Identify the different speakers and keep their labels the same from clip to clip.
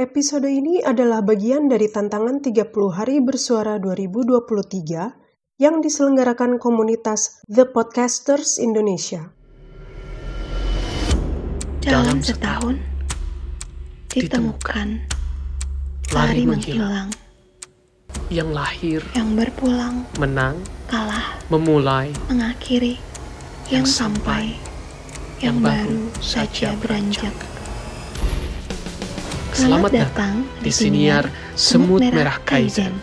Speaker 1: Episode ini adalah bagian dari tantangan 30 hari bersuara 2023 yang diselenggarakan komunitas The Podcasters Indonesia.
Speaker 2: Dalam setahun, ditemukan, lari menghilang,
Speaker 3: yang lahir,
Speaker 2: yang berpulang,
Speaker 3: menang,
Speaker 2: kalah,
Speaker 3: memulai,
Speaker 2: mengakhiri, yang
Speaker 3: Yang
Speaker 2: sampai, yang
Speaker 3: yang baru
Speaker 2: saja
Speaker 3: saja
Speaker 2: beranjak.
Speaker 3: Selamat datang di siniar Semut Merah Kaizen.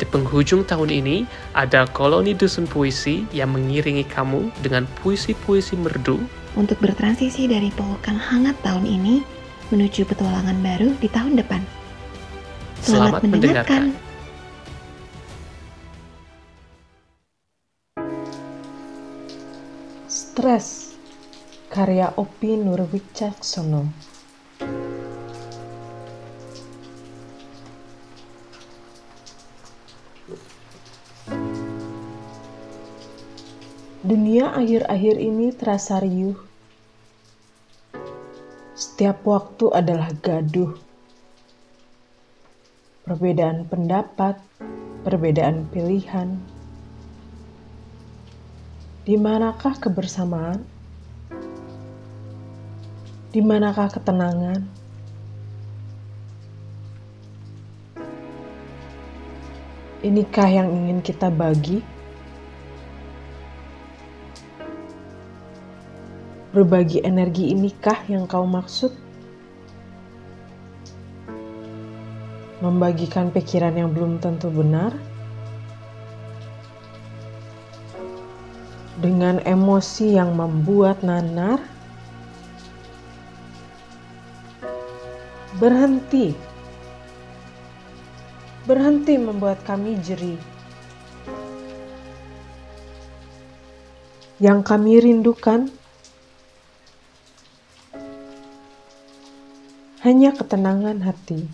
Speaker 3: Di penghujung tahun ini, ada koloni dusun puisi yang mengiringi kamu dengan puisi-puisi merdu
Speaker 2: Untuk bertransisi dari pelukan hangat tahun ini menuju petualangan baru di tahun depan. Selamat,
Speaker 3: Selamat
Speaker 2: mendengarkan.
Speaker 3: mendengarkan.
Speaker 1: Stres karya Opi Nurwicaksono Dunia akhir-akhir ini terasa riuh. Setiap waktu adalah gaduh. Perbedaan pendapat, perbedaan pilihan, di manakah kebersamaan? Di manakah ketenangan? Inikah yang ingin kita bagi? Berbagi energi inikah yang kau maksud? Membagikan pikiran yang belum tentu benar? dengan emosi yang membuat nanar, berhenti, berhenti membuat kami jeri. Yang kami rindukan hanya ketenangan hati.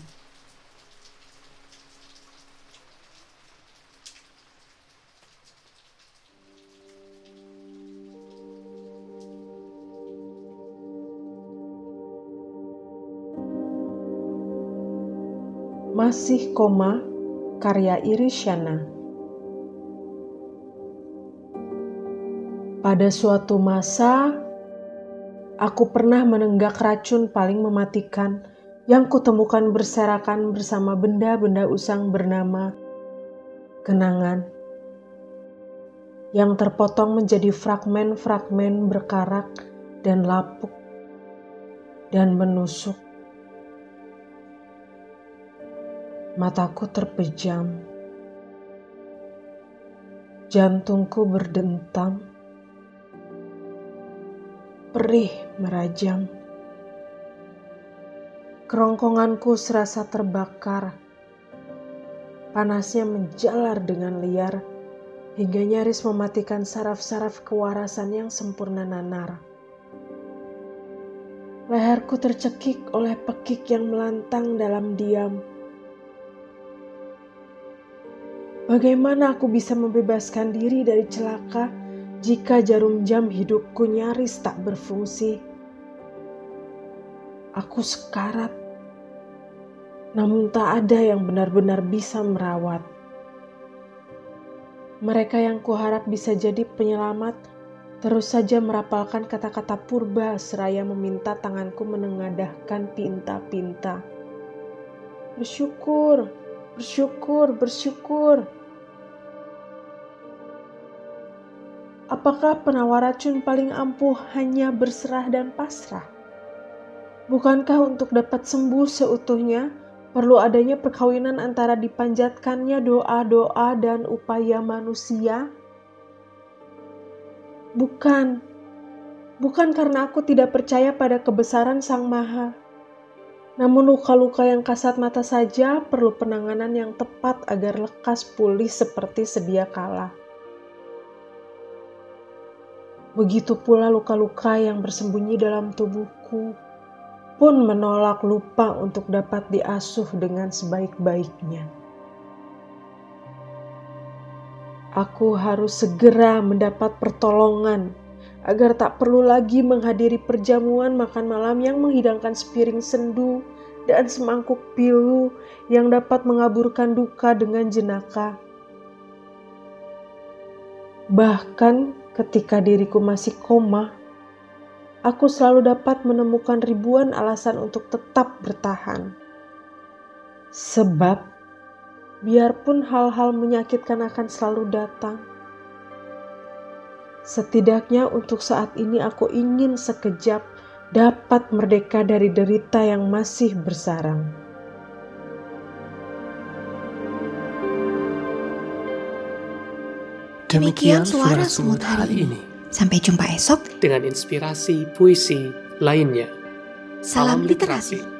Speaker 1: Masih koma karya Irisyana. Pada suatu masa, aku pernah menenggak racun paling mematikan yang kutemukan berserakan bersama benda-benda usang bernama kenangan yang terpotong menjadi fragmen-fragmen berkarak dan lapuk dan menusuk. Mataku terpejam. Jantungku berdentam. Perih merajam. Kerongkonganku serasa terbakar. Panasnya menjalar dengan liar hingga nyaris mematikan saraf-saraf kewarasan yang sempurna nanar. Leherku tercekik oleh pekik yang melantang dalam diam. Bagaimana aku bisa membebaskan diri dari celaka jika jarum jam hidupku nyaris tak berfungsi? Aku sekarat, namun tak ada yang benar-benar bisa merawat. Mereka yang kuharap bisa jadi penyelamat terus saja merapalkan kata-kata purba seraya meminta tanganku menengadahkan pinta-pinta. Bersyukur, bersyukur, bersyukur. Apakah penawar racun paling ampuh hanya berserah dan pasrah? Bukankah untuk dapat sembuh seutuhnya perlu adanya perkawinan antara dipanjatkannya doa-doa dan upaya manusia? Bukan, bukan karena aku tidak percaya pada kebesaran Sang Maha. Namun luka-luka yang kasat mata saja perlu penanganan yang tepat agar lekas pulih seperti sedia kala. Begitu pula luka-luka yang bersembunyi dalam tubuhku pun menolak lupa untuk dapat diasuh dengan sebaik-baiknya. Aku harus segera mendapat pertolongan agar tak perlu lagi menghadiri perjamuan makan malam yang menghidangkan sepiring sendu dan semangkuk pilu yang dapat mengaburkan duka dengan jenaka. Bahkan ketika diriku masih koma, aku selalu dapat menemukan ribuan alasan untuk tetap bertahan. Sebab, biarpun hal-hal menyakitkan akan selalu datang, setidaknya untuk saat ini aku ingin sekejap dapat merdeka dari derita yang masih bersarang.
Speaker 3: Demikian suara semut hari ini.
Speaker 2: Sampai jumpa esok
Speaker 3: dengan inspirasi puisi lainnya.
Speaker 2: Salam literasi.